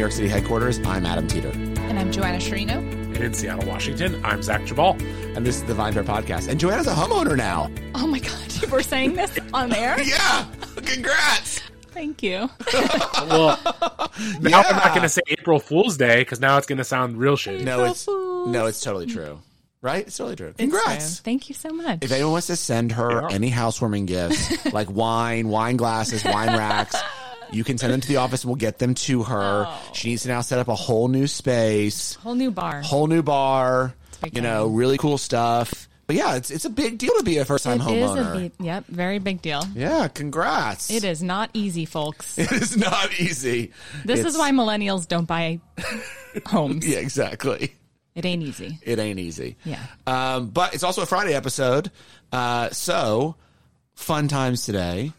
From VinePair New York City headquarters, I'm Adam Teeter. And I'm Joanna Sciarrino. And in Seattle, Washington, I'm Zach Geballe. And this is the VinePair Podcast. And Joanna's a homeowner now. Oh my God, you were saying this on air? yeah, congrats. Thank you. well, now yeah. I'm not going to say April Fool's Day because now it's going to sound real shady. No, it's no, it's totally true. Right? It's totally true. Congrats. Thank you so much. If anyone wants to send her yeah. any housewarming gifts, like wine, wine glasses, wine racks, you can send them to the office we'll get them to her. Oh. She needs to now set up a whole new space, whole new bar, whole new bar, you know, really cool stuff. But yeah, it's it's a big deal to be a first time homeowner. Big, yep, very big deal. Yeah, congrats. It is not easy, folks. It is not easy. This it's... is why millennials don't buy homes. yeah, exactly. It ain't easy. It ain't easy. Yeah. Um, but it's also a Friday episode. Uh, so fun times today.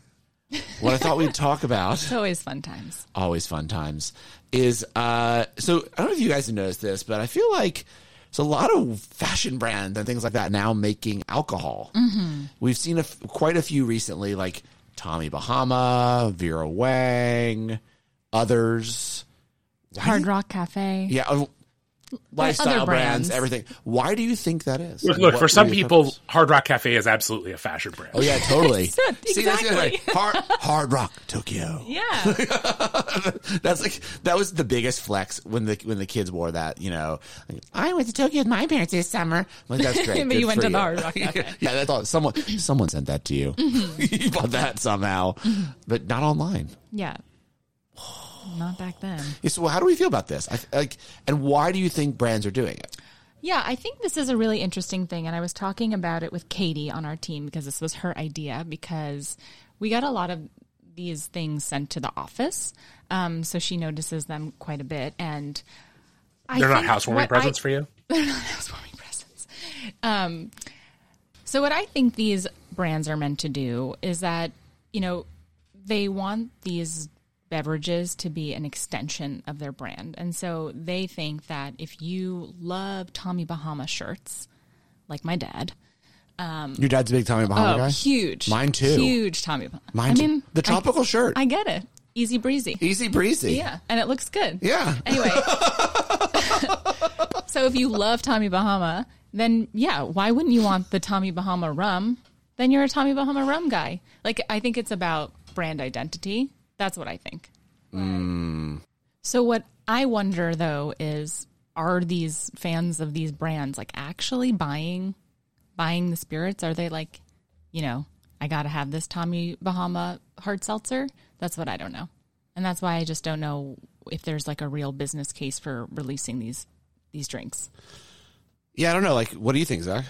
What I thought we'd talk about. It's always fun times. Always fun times. Is uh, so I don't know if you guys have noticed this, but I feel like so a lot of fashion brands and things like that now making alcohol. Mm-hmm. We've seen a, quite a few recently, like Tommy Bahama, Vera Wang, others. Hard Rock Cafe. Yeah, oh, lifestyle brands. brands. everything. Why do you think that is? Look, look for some people, purpose? Hard Rock Cafe is absolutely a fashion brand. Oh yeah, totally. exactly. See, that's like hard, hard Rock Tokyo. Yeah, that's like that was the biggest flex when the when the kids wore that. You know, like, I went to Tokyo with my parents this summer. like that's great. but you went to the Hard Rock Cafe. yeah, that's all. Someone someone sent that to you. Mm-hmm. you bought that somehow, mm-hmm. but not online. Yeah. Not back then. Yeah, so how do we feel about this? I, like, and why do you think brands are doing it? Yeah, I think this is a really interesting thing, and I was talking about it with Katie on our team because this was her idea. Because we got a lot of these things sent to the office, um, so she notices them quite a bit, and I they're not housewarming presents I, for you. They're not housewarming presents. Um, so what I think these brands are meant to do is that you know they want these beverages to be an extension of their brand. And so they think that if you love Tommy Bahama shirts, like my dad, um, Your dad's a big Tommy Bahama oh, guy? Huge. Mine too. Huge Tommy Bahama. Mine I mean, the tropical I, shirt. I get it. Easy breezy. Easy breezy. Yeah. And it looks good. Yeah. Anyway. so if you love Tommy Bahama, then yeah, why wouldn't you want the Tommy Bahama rum? Then you're a Tommy Bahama rum guy. Like, I think it's about brand identity that's what I think. Mm. So what I wonder though is are these fans of these brands like actually buying buying the spirits? Are they like, you know, I got to have this Tommy Bahama hard seltzer? That's what I don't know. And that's why I just don't know if there's like a real business case for releasing these these drinks. Yeah, I don't know. Like, what do you think, Zach?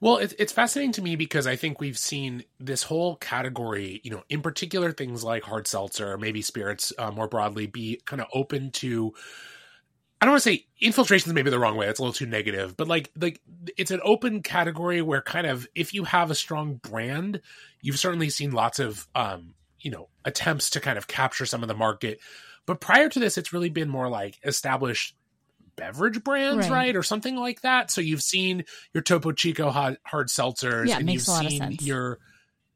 Well, it, it's fascinating to me because I think we've seen this whole category, you know, in particular things like hard seltzer, maybe spirits uh, more broadly, be kind of open to. I don't want to say infiltration is maybe the wrong way. It's a little too negative, but like like it's an open category where kind of if you have a strong brand, you've certainly seen lots of um, you know attempts to kind of capture some of the market. But prior to this, it's really been more like established beverage brands, right. right. Or something like that. So you've seen your Topo Chico hard, hard seltzers yeah, and you've seen your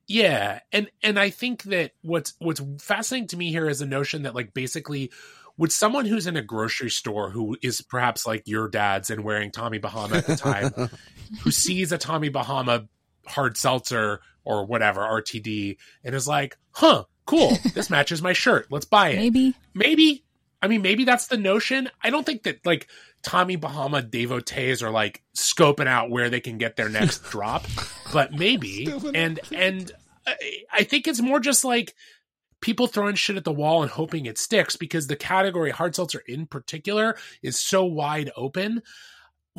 yeah. And and I think that what's what's fascinating to me here is the notion that like basically would someone who's in a grocery store who is perhaps like your dad's and wearing Tommy Bahama at the time, who sees a Tommy Bahama hard seltzer or whatever RTD and is like, "Huh, cool. This matches my shirt. Let's buy it." Maybe. Maybe I mean, maybe that's the notion. I don't think that like Tommy Bahama devotees are like scoping out where they can get their next drop, but maybe. and and I think it's more just like people throwing shit at the wall and hoping it sticks because the category hard seltzer in particular is so wide open.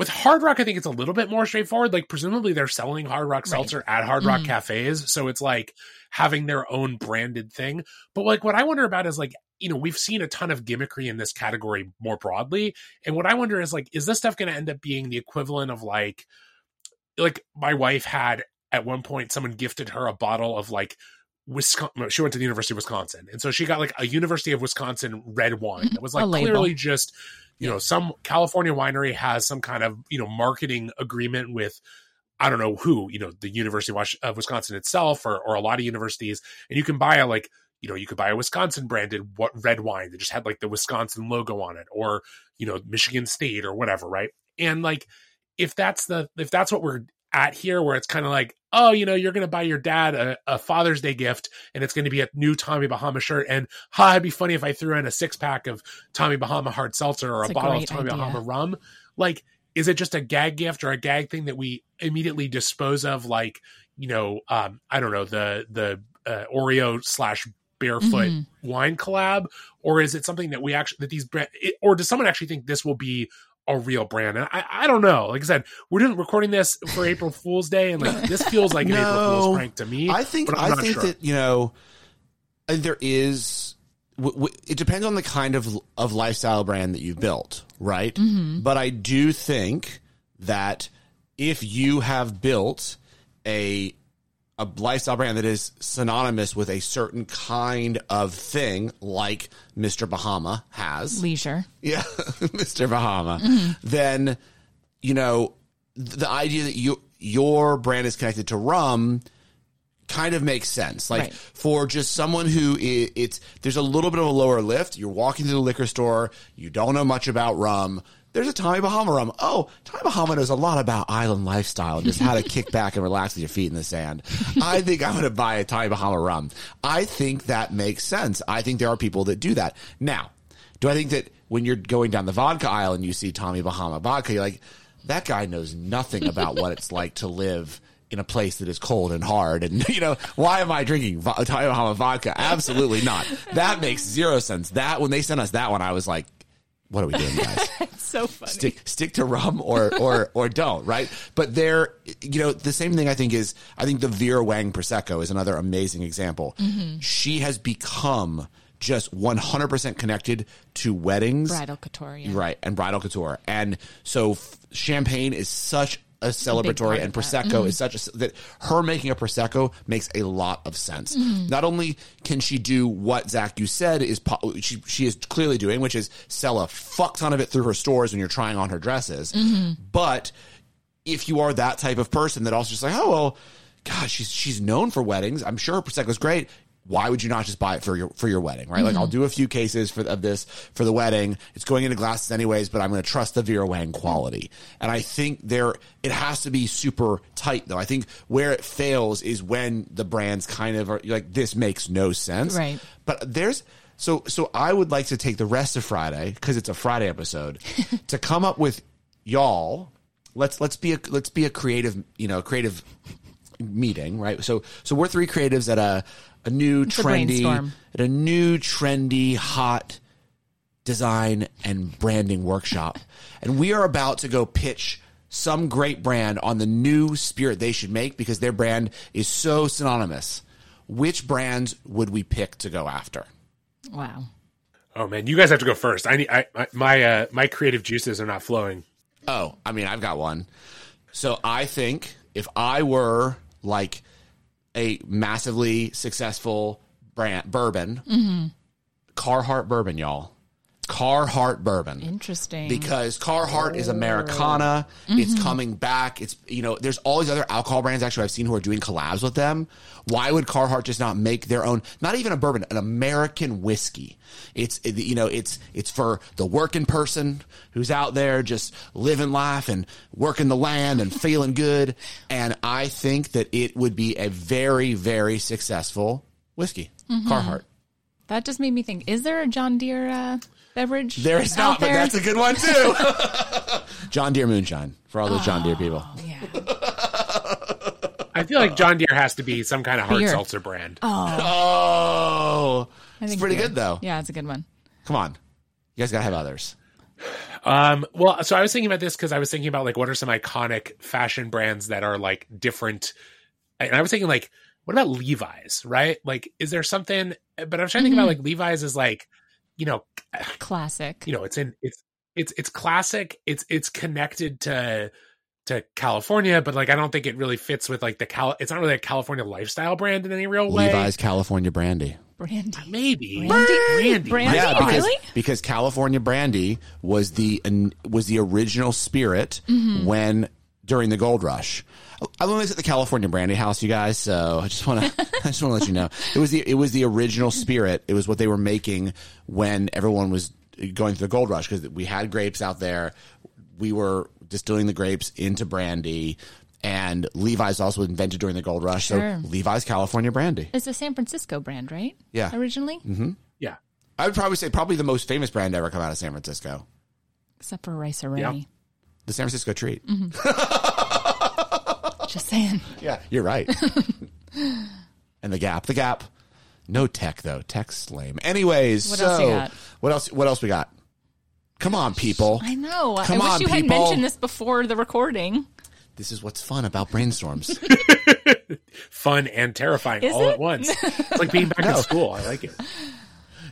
With Hard Rock, I think it's a little bit more straightforward. Like, presumably, they're selling Hard Rock seltzer at Hard Rock mm. cafes. So it's like having their own branded thing. But like, what I wonder about is like, you know, we've seen a ton of gimmickry in this category more broadly. And what I wonder is like, is this stuff going to end up being the equivalent of like, like my wife had at one point, someone gifted her a bottle of like Wisconsin. She went to the University of Wisconsin, and so she got like a University of Wisconsin red wine that was like clearly just, you know, some California winery has some kind of you know marketing agreement with. I don't know who, you know, the University of Wisconsin itself or, or a lot of universities, and you can buy a like you know, you could buy a Wisconsin branded what red wine that just had like the Wisconsin logo on it, or you know, Michigan State or whatever, right? And like, if that's the if that's what we're at here, where it's kind of like, oh, you know, you're going to buy your dad a, a, Father's Day gift, and it's going to be a new Tommy Bahama shirt, and ha, it'd be funny if I threw in a six pack of Tommy Bahama hard seltzer or That's a bottle of Tommy idea. Bahama rum. Like, is it just a gag gift or a gag thing that we immediately dispose of? Like, you know, um, I don't know the the uh, Oreo slash barefoot Mhm. wine collab, or is it something that we actually that these or does someone actually think this will be a real brand? And I, I don't know. Like I said, we're doing recording this for April Fool's Day, and like this feels like an April Fool's prank to me. I think but I'm I not think sure. that you know there is. W- w- it depends on the kind of of lifestyle brand that you've built, right? Mm-hmm. But I do think that if you have built a a lifestyle brand that is synonymous with a certain kind of thing, like Mr. Bahama has, Leisure. yeah, Mr. Bahama, then you know the idea that you your brand is connected to rum kind of makes sense. Like Right. for just someone who i it's there's a little bit of a lower lift. You're walking to the liquor store, you don't know much about rum. There's a Tommy Bahama rum. Oh, Tommy Bahama knows a lot about island lifestyle and just how to kick back and relax with your feet in the sand. I think I'm going to buy a Tommy Bahama rum. I think that makes sense. I think there are people that do that. Now, do I think that when you're going down the vodka aisle and you see Tommy Bahama vodka, you're like, that guy knows nothing about what it's like to live in a place that is cold and hard. And, you know, why am I drinking Tommy Bahama vodka? Absolutely not. That makes zero sense. That, when they sent us that one, I was like, what are we doing, guys? It's so funny. stick stick to rum or or or don't right but there you know the same thing i think is i think the vera wang prosecco is another amazing example mm-hmm. she has become just 100% connected to weddings Bridal couture. Yeah. right and bridal couture and so f- champagne is such a celebratory of and prosecco is such a that her making a prosecco makes a lot of sense. Not only can she do what zach you said is po- she she is clearly doing which is sell a fuck ton of it through her stores when you're trying on her dresses. But if you are that type of person that also just like, oh well, gosh, she's she's known for weddings. I'm sure Prosecco's great. Why would you not just buy it for your for your wedding, right? Like I'll mm-hmm. do a few cases for of this for the wedding. It's going into glasses anyways, but I'm going to trust the Vera Wang quality. And I think there it has to be super tight though. I think where it fails is when the brands kind of are like this makes no sense. Right. But there's so so I would like to take the rest of Friday because it's a Friday episode to come up with y'all. Let's let's be a let's be a creative you know creative meeting right. So so we're three creatives at a a new a trendy brainstorm. at a new trendy hot design and branding workshop, and we are about to go pitch some great brand on the new spirit they should make because their brand is so synonymous. Which brands would we pick to go after? Wow. Oh man, you guys have to go first. I need I, I, my uh, my creative juices are not flowing. Oh, I mean, I've got one. So I think if I were like a massively successful brand bourbon, mm-hmm. Carhartt bourbon, y'all. Carhartt bourbon. Interesting. Because Carhartt is Americana. It's coming back. It's, you know, there's all these other alcohol brands actually I've seen who are doing collabs with them. Why would Carhartt just not make their own, not even a bourbon, an American whiskey? It's, you know, it's, it's for the working person who's out there just living life and working the land and feeling good. And I think that it would be a very, very successful whiskey. Carhartt. that just made me think: Is there a John Deere uh, beverage? There is out not, but there? that's a good one too. John Deere Moonshine for all those John Deere people. yeah. I feel like John Deere has to be some kind of hard Beer. seltzer brand. Oh, I it's pretty beer. good though. Yeah, it's a good one. Come on, you guys gotta have others. Um, well, so I was thinking about this because I was thinking about like what are some iconic fashion brands that are like different, and I was thinking like what about Levi's, right? Like, is there something? But I was trying to think about like Levi's is like, you know, Classic. you know, it's in it's it's it's classic. It's it's connected to to California, but like I don't think it really fits with like the Cal. It's not really a California lifestyle brand in any real way. Levi's California Brandy. Brandy. maybe Brandy? Brandy. Brandy? Yeah, because really? because California Brandy was the was the original spirit Mm-hmm. when during the gold rush. I learned this at the California Brandy House, you guys. So I just want to, I just want to let you know it was the it was the original spirit. It was what they were making when everyone was going through the gold rush because we had grapes out there. We were distilling the grapes into brandy, and Levi's also invented during the gold rush. Sure. So Levi's California Brandy. It's a San Francisco brand, right? Yeah. Originally, mm-hmm. Yeah. I would probably say probably the most famous brand ever come out of San Francisco. except for Rice-A-Roni. Yeah. The San Francisco treat. Mm-hmm. Just saying. Yeah, you're right. and the Gap, the Gap. No tech though. Tech's lame. Anyways, What so else you got? what else? What else we got? Come on, people. I know. Come I wish on, you had people. mentioned this before the recording. This is what's fun about brainstorms. Fun and terrifying Is all it? at once. It's like being back in school. I like it.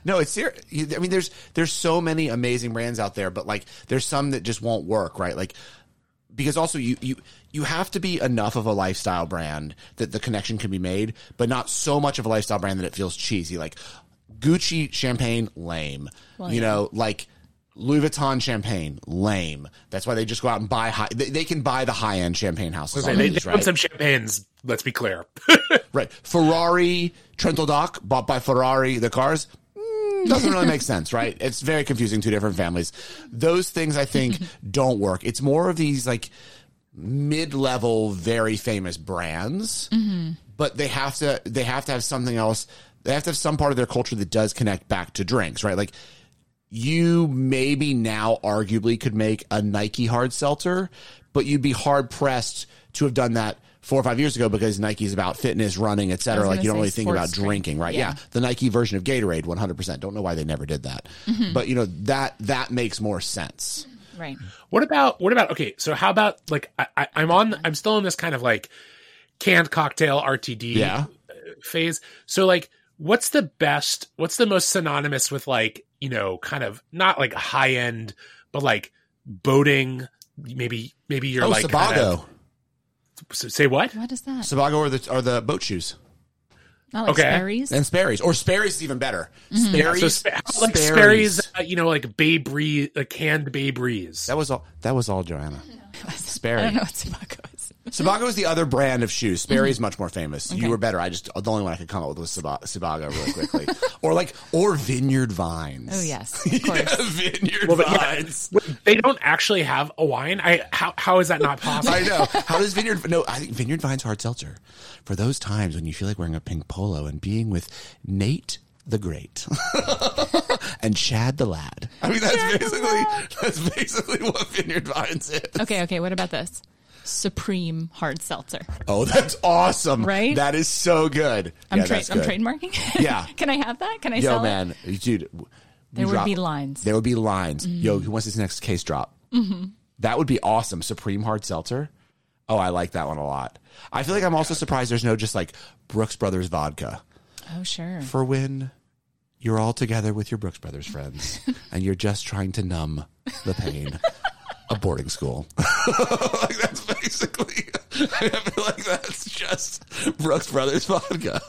no, it's serious. I mean, there's there's so many amazing brands out there, but like there's some that just won't work, right? Like because also you you you have to be enough of a lifestyle brand that the connection can be made, but not so much of a lifestyle brand that it feels cheesy. Like Gucci champagne, lame. Well, you yeah. know, like Louis Vuitton champagne, lame. That's why they just go out and buy high. They, they can buy the high end champagne houses. They, they these, want right? some champagnes. Let's be clear. Right. Ferrari, Trento Doc, bought by Ferrari, the cars. Doesn't really make sense, right? It's very confusing, two different families. Those things I think don't work. It's more of these like mid level, very famous brands, mm-hmm. but they have to, they have to have something else. They have to have some part of their culture that does connect back to drinks, right? Like you maybe now arguably could make a Nike hard seltzer, but you'd be hard pressed to have done that four or five years ago because Nike's about fitness, running, et cetera. Like you don't really think about sports drink. drinking, right? Yeah. Yeah. The Nike version of Gatorade, 100%. Don't know why they never did that. But you know, that, that makes more sense. Right. What about what about okay? So how about like I, I, I'm on I'm still in this kind of like canned cocktail RTD Yeah. Uh, phase. So like, what's the best? What's the most synonymous with like you know kind of not like high end, but like boating? Maybe maybe you're Oh, like kind of- s- say what? What is that? Sebago are the, are the boat shoes. Not like Okay. Sperry's? And Sperry's. Or Sperry's is even better. Sperry's. So sp- like Sperry's, uh, you know, like Bay Breeze, a canned Bay Breeze. That was all, that was all Joanna. Sperry. I don't know what tobacco is. Sebago is the other brand of shoes. Sperry mm-hmm. is much more famous. Okay. You were better. I just the only one I could come up with was Saba- Sebago really quickly, or like or Vineyard Vines. Oh, yes. Of course. Yeah, Vineyard Well, but yeah, Vines. they don't actually have a wine. I how how is that not possible? I know. How does Vineyard? No, I think Vineyard Vines hard seltzer for those times when you feel like wearing a pink polo and being with Nate the Great and Chad the Lad. I mean, that's basically that's basically what Vineyard Vines is. Okay, okay. What about this? Supreme hard seltzer. Oh, that's awesome! Right? That is so good. I'm, yeah, tra- that's I'm good. trademarking. Yeah. Can I have that? Can I Yo, sell it? man, dude. There would drop- be lines. There would be lines. Mm-hmm. Yo, who wants this next case drop? That would be awesome. Supreme hard seltzer. Oh, I like that one a lot. I feel like I'm also surprised there's no just like Brooks Brothers vodka Oh, sure. for when you're all together with your Brooks Brothers friends and you're just trying to numb the pain of boarding school. like that's basically. I feel like that's just Brooks Brothers vodka.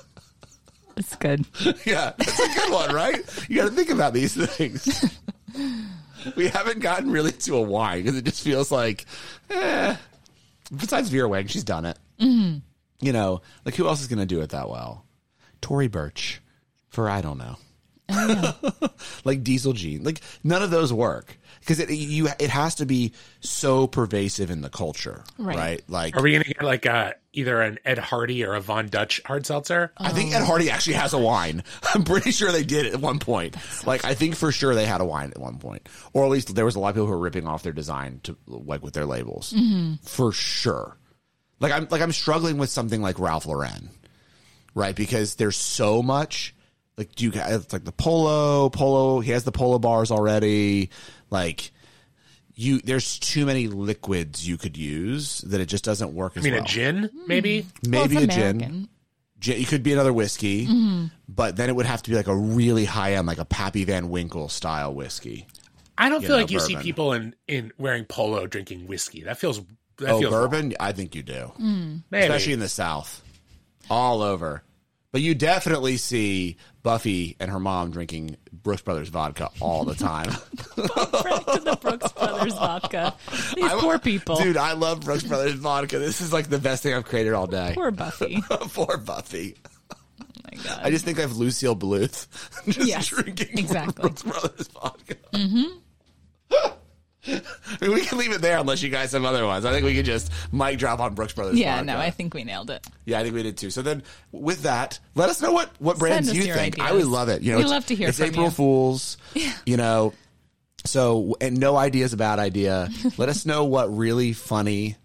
It's good. Yeah, it's a good one, right? You got to think about these things. we haven't gotten really to a wine because it just feels like, eh. Besides Vera Wang, she's done it. Mm-hmm. You know, like who else is going to do it that well? Tory Burch, for I don't know. like Diesel Gene, like none of those work because it you it has to be so pervasive in the culture, Right. right? Like Are we gonna get like a either an Ed Hardy or a Von Dutch hard seltzer? I think Ed Hardy actually has a wine. I'm pretty sure they did at one point. Like I think for sure they had a wine at one point, or at least there was a lot of people who were ripping off their design to like with their labels mm-hmm. for sure. Like I'm like I'm struggling with something like Ralph Lauren, right? Because there's so much. Like do you guys it's like the polo polo? He has the polo bars already. Like you, there's too many liquids you could use that it just doesn't work as I mean, well. a gin, maybe. Hmm. Maybe well, a gin. American. Gin- It could be another whiskey, mm-hmm. but then it would have to be like a really high end, like a Pappy Van Winkle style whiskey. I don't feel know, like you see people in in wearing polo drinking whiskey. That feels that Oh, feels wrong. bourbon? I think you do, mm. Maybe. especially in the South, all over. But you definitely see Buffy and her mom drinking Brooks Brothers vodka all the time. back to the Brooks Brothers vodka. These I- poor people. Dude, I love Brooks Brothers vodka. This is like the best thing I've created all day. Poor Buffy. Oh Poor Buffy. my god. I just think of Lucille Bluth just Yes, drinking exactly. Brooks Brothers vodka. Mm-hmm. I mean, we can leave it there unless you guys have other ones. I think we could just mic drop on Brooks Brothers. yeah, vodka. no, I think we nailed it. Yeah, I think we did too. So then, with that, let us know what what brands you think. I would love it. You know, We love to hear It's from April you. Fools. You know, so and no idea is a bad idea. let us know what really funny,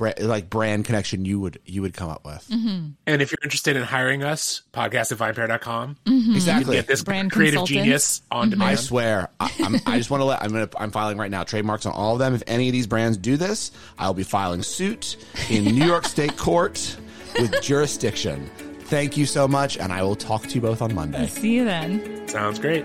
like brand connection you would you would come up with. Mm-hmm. And if you're interested in hiring us, podcast at vinepair.com. Exactly. Get this Brand creative consultants. genius on I demand. swear. I, I'm, I just want to let. I'm gonna. I'm filing right now. Trademarks on all of them. If any of these brands do this, I'll be filing suit in New York State Court with jurisdiction. Thank you so much, and I will talk to you both on Monday. See you then. Sounds great.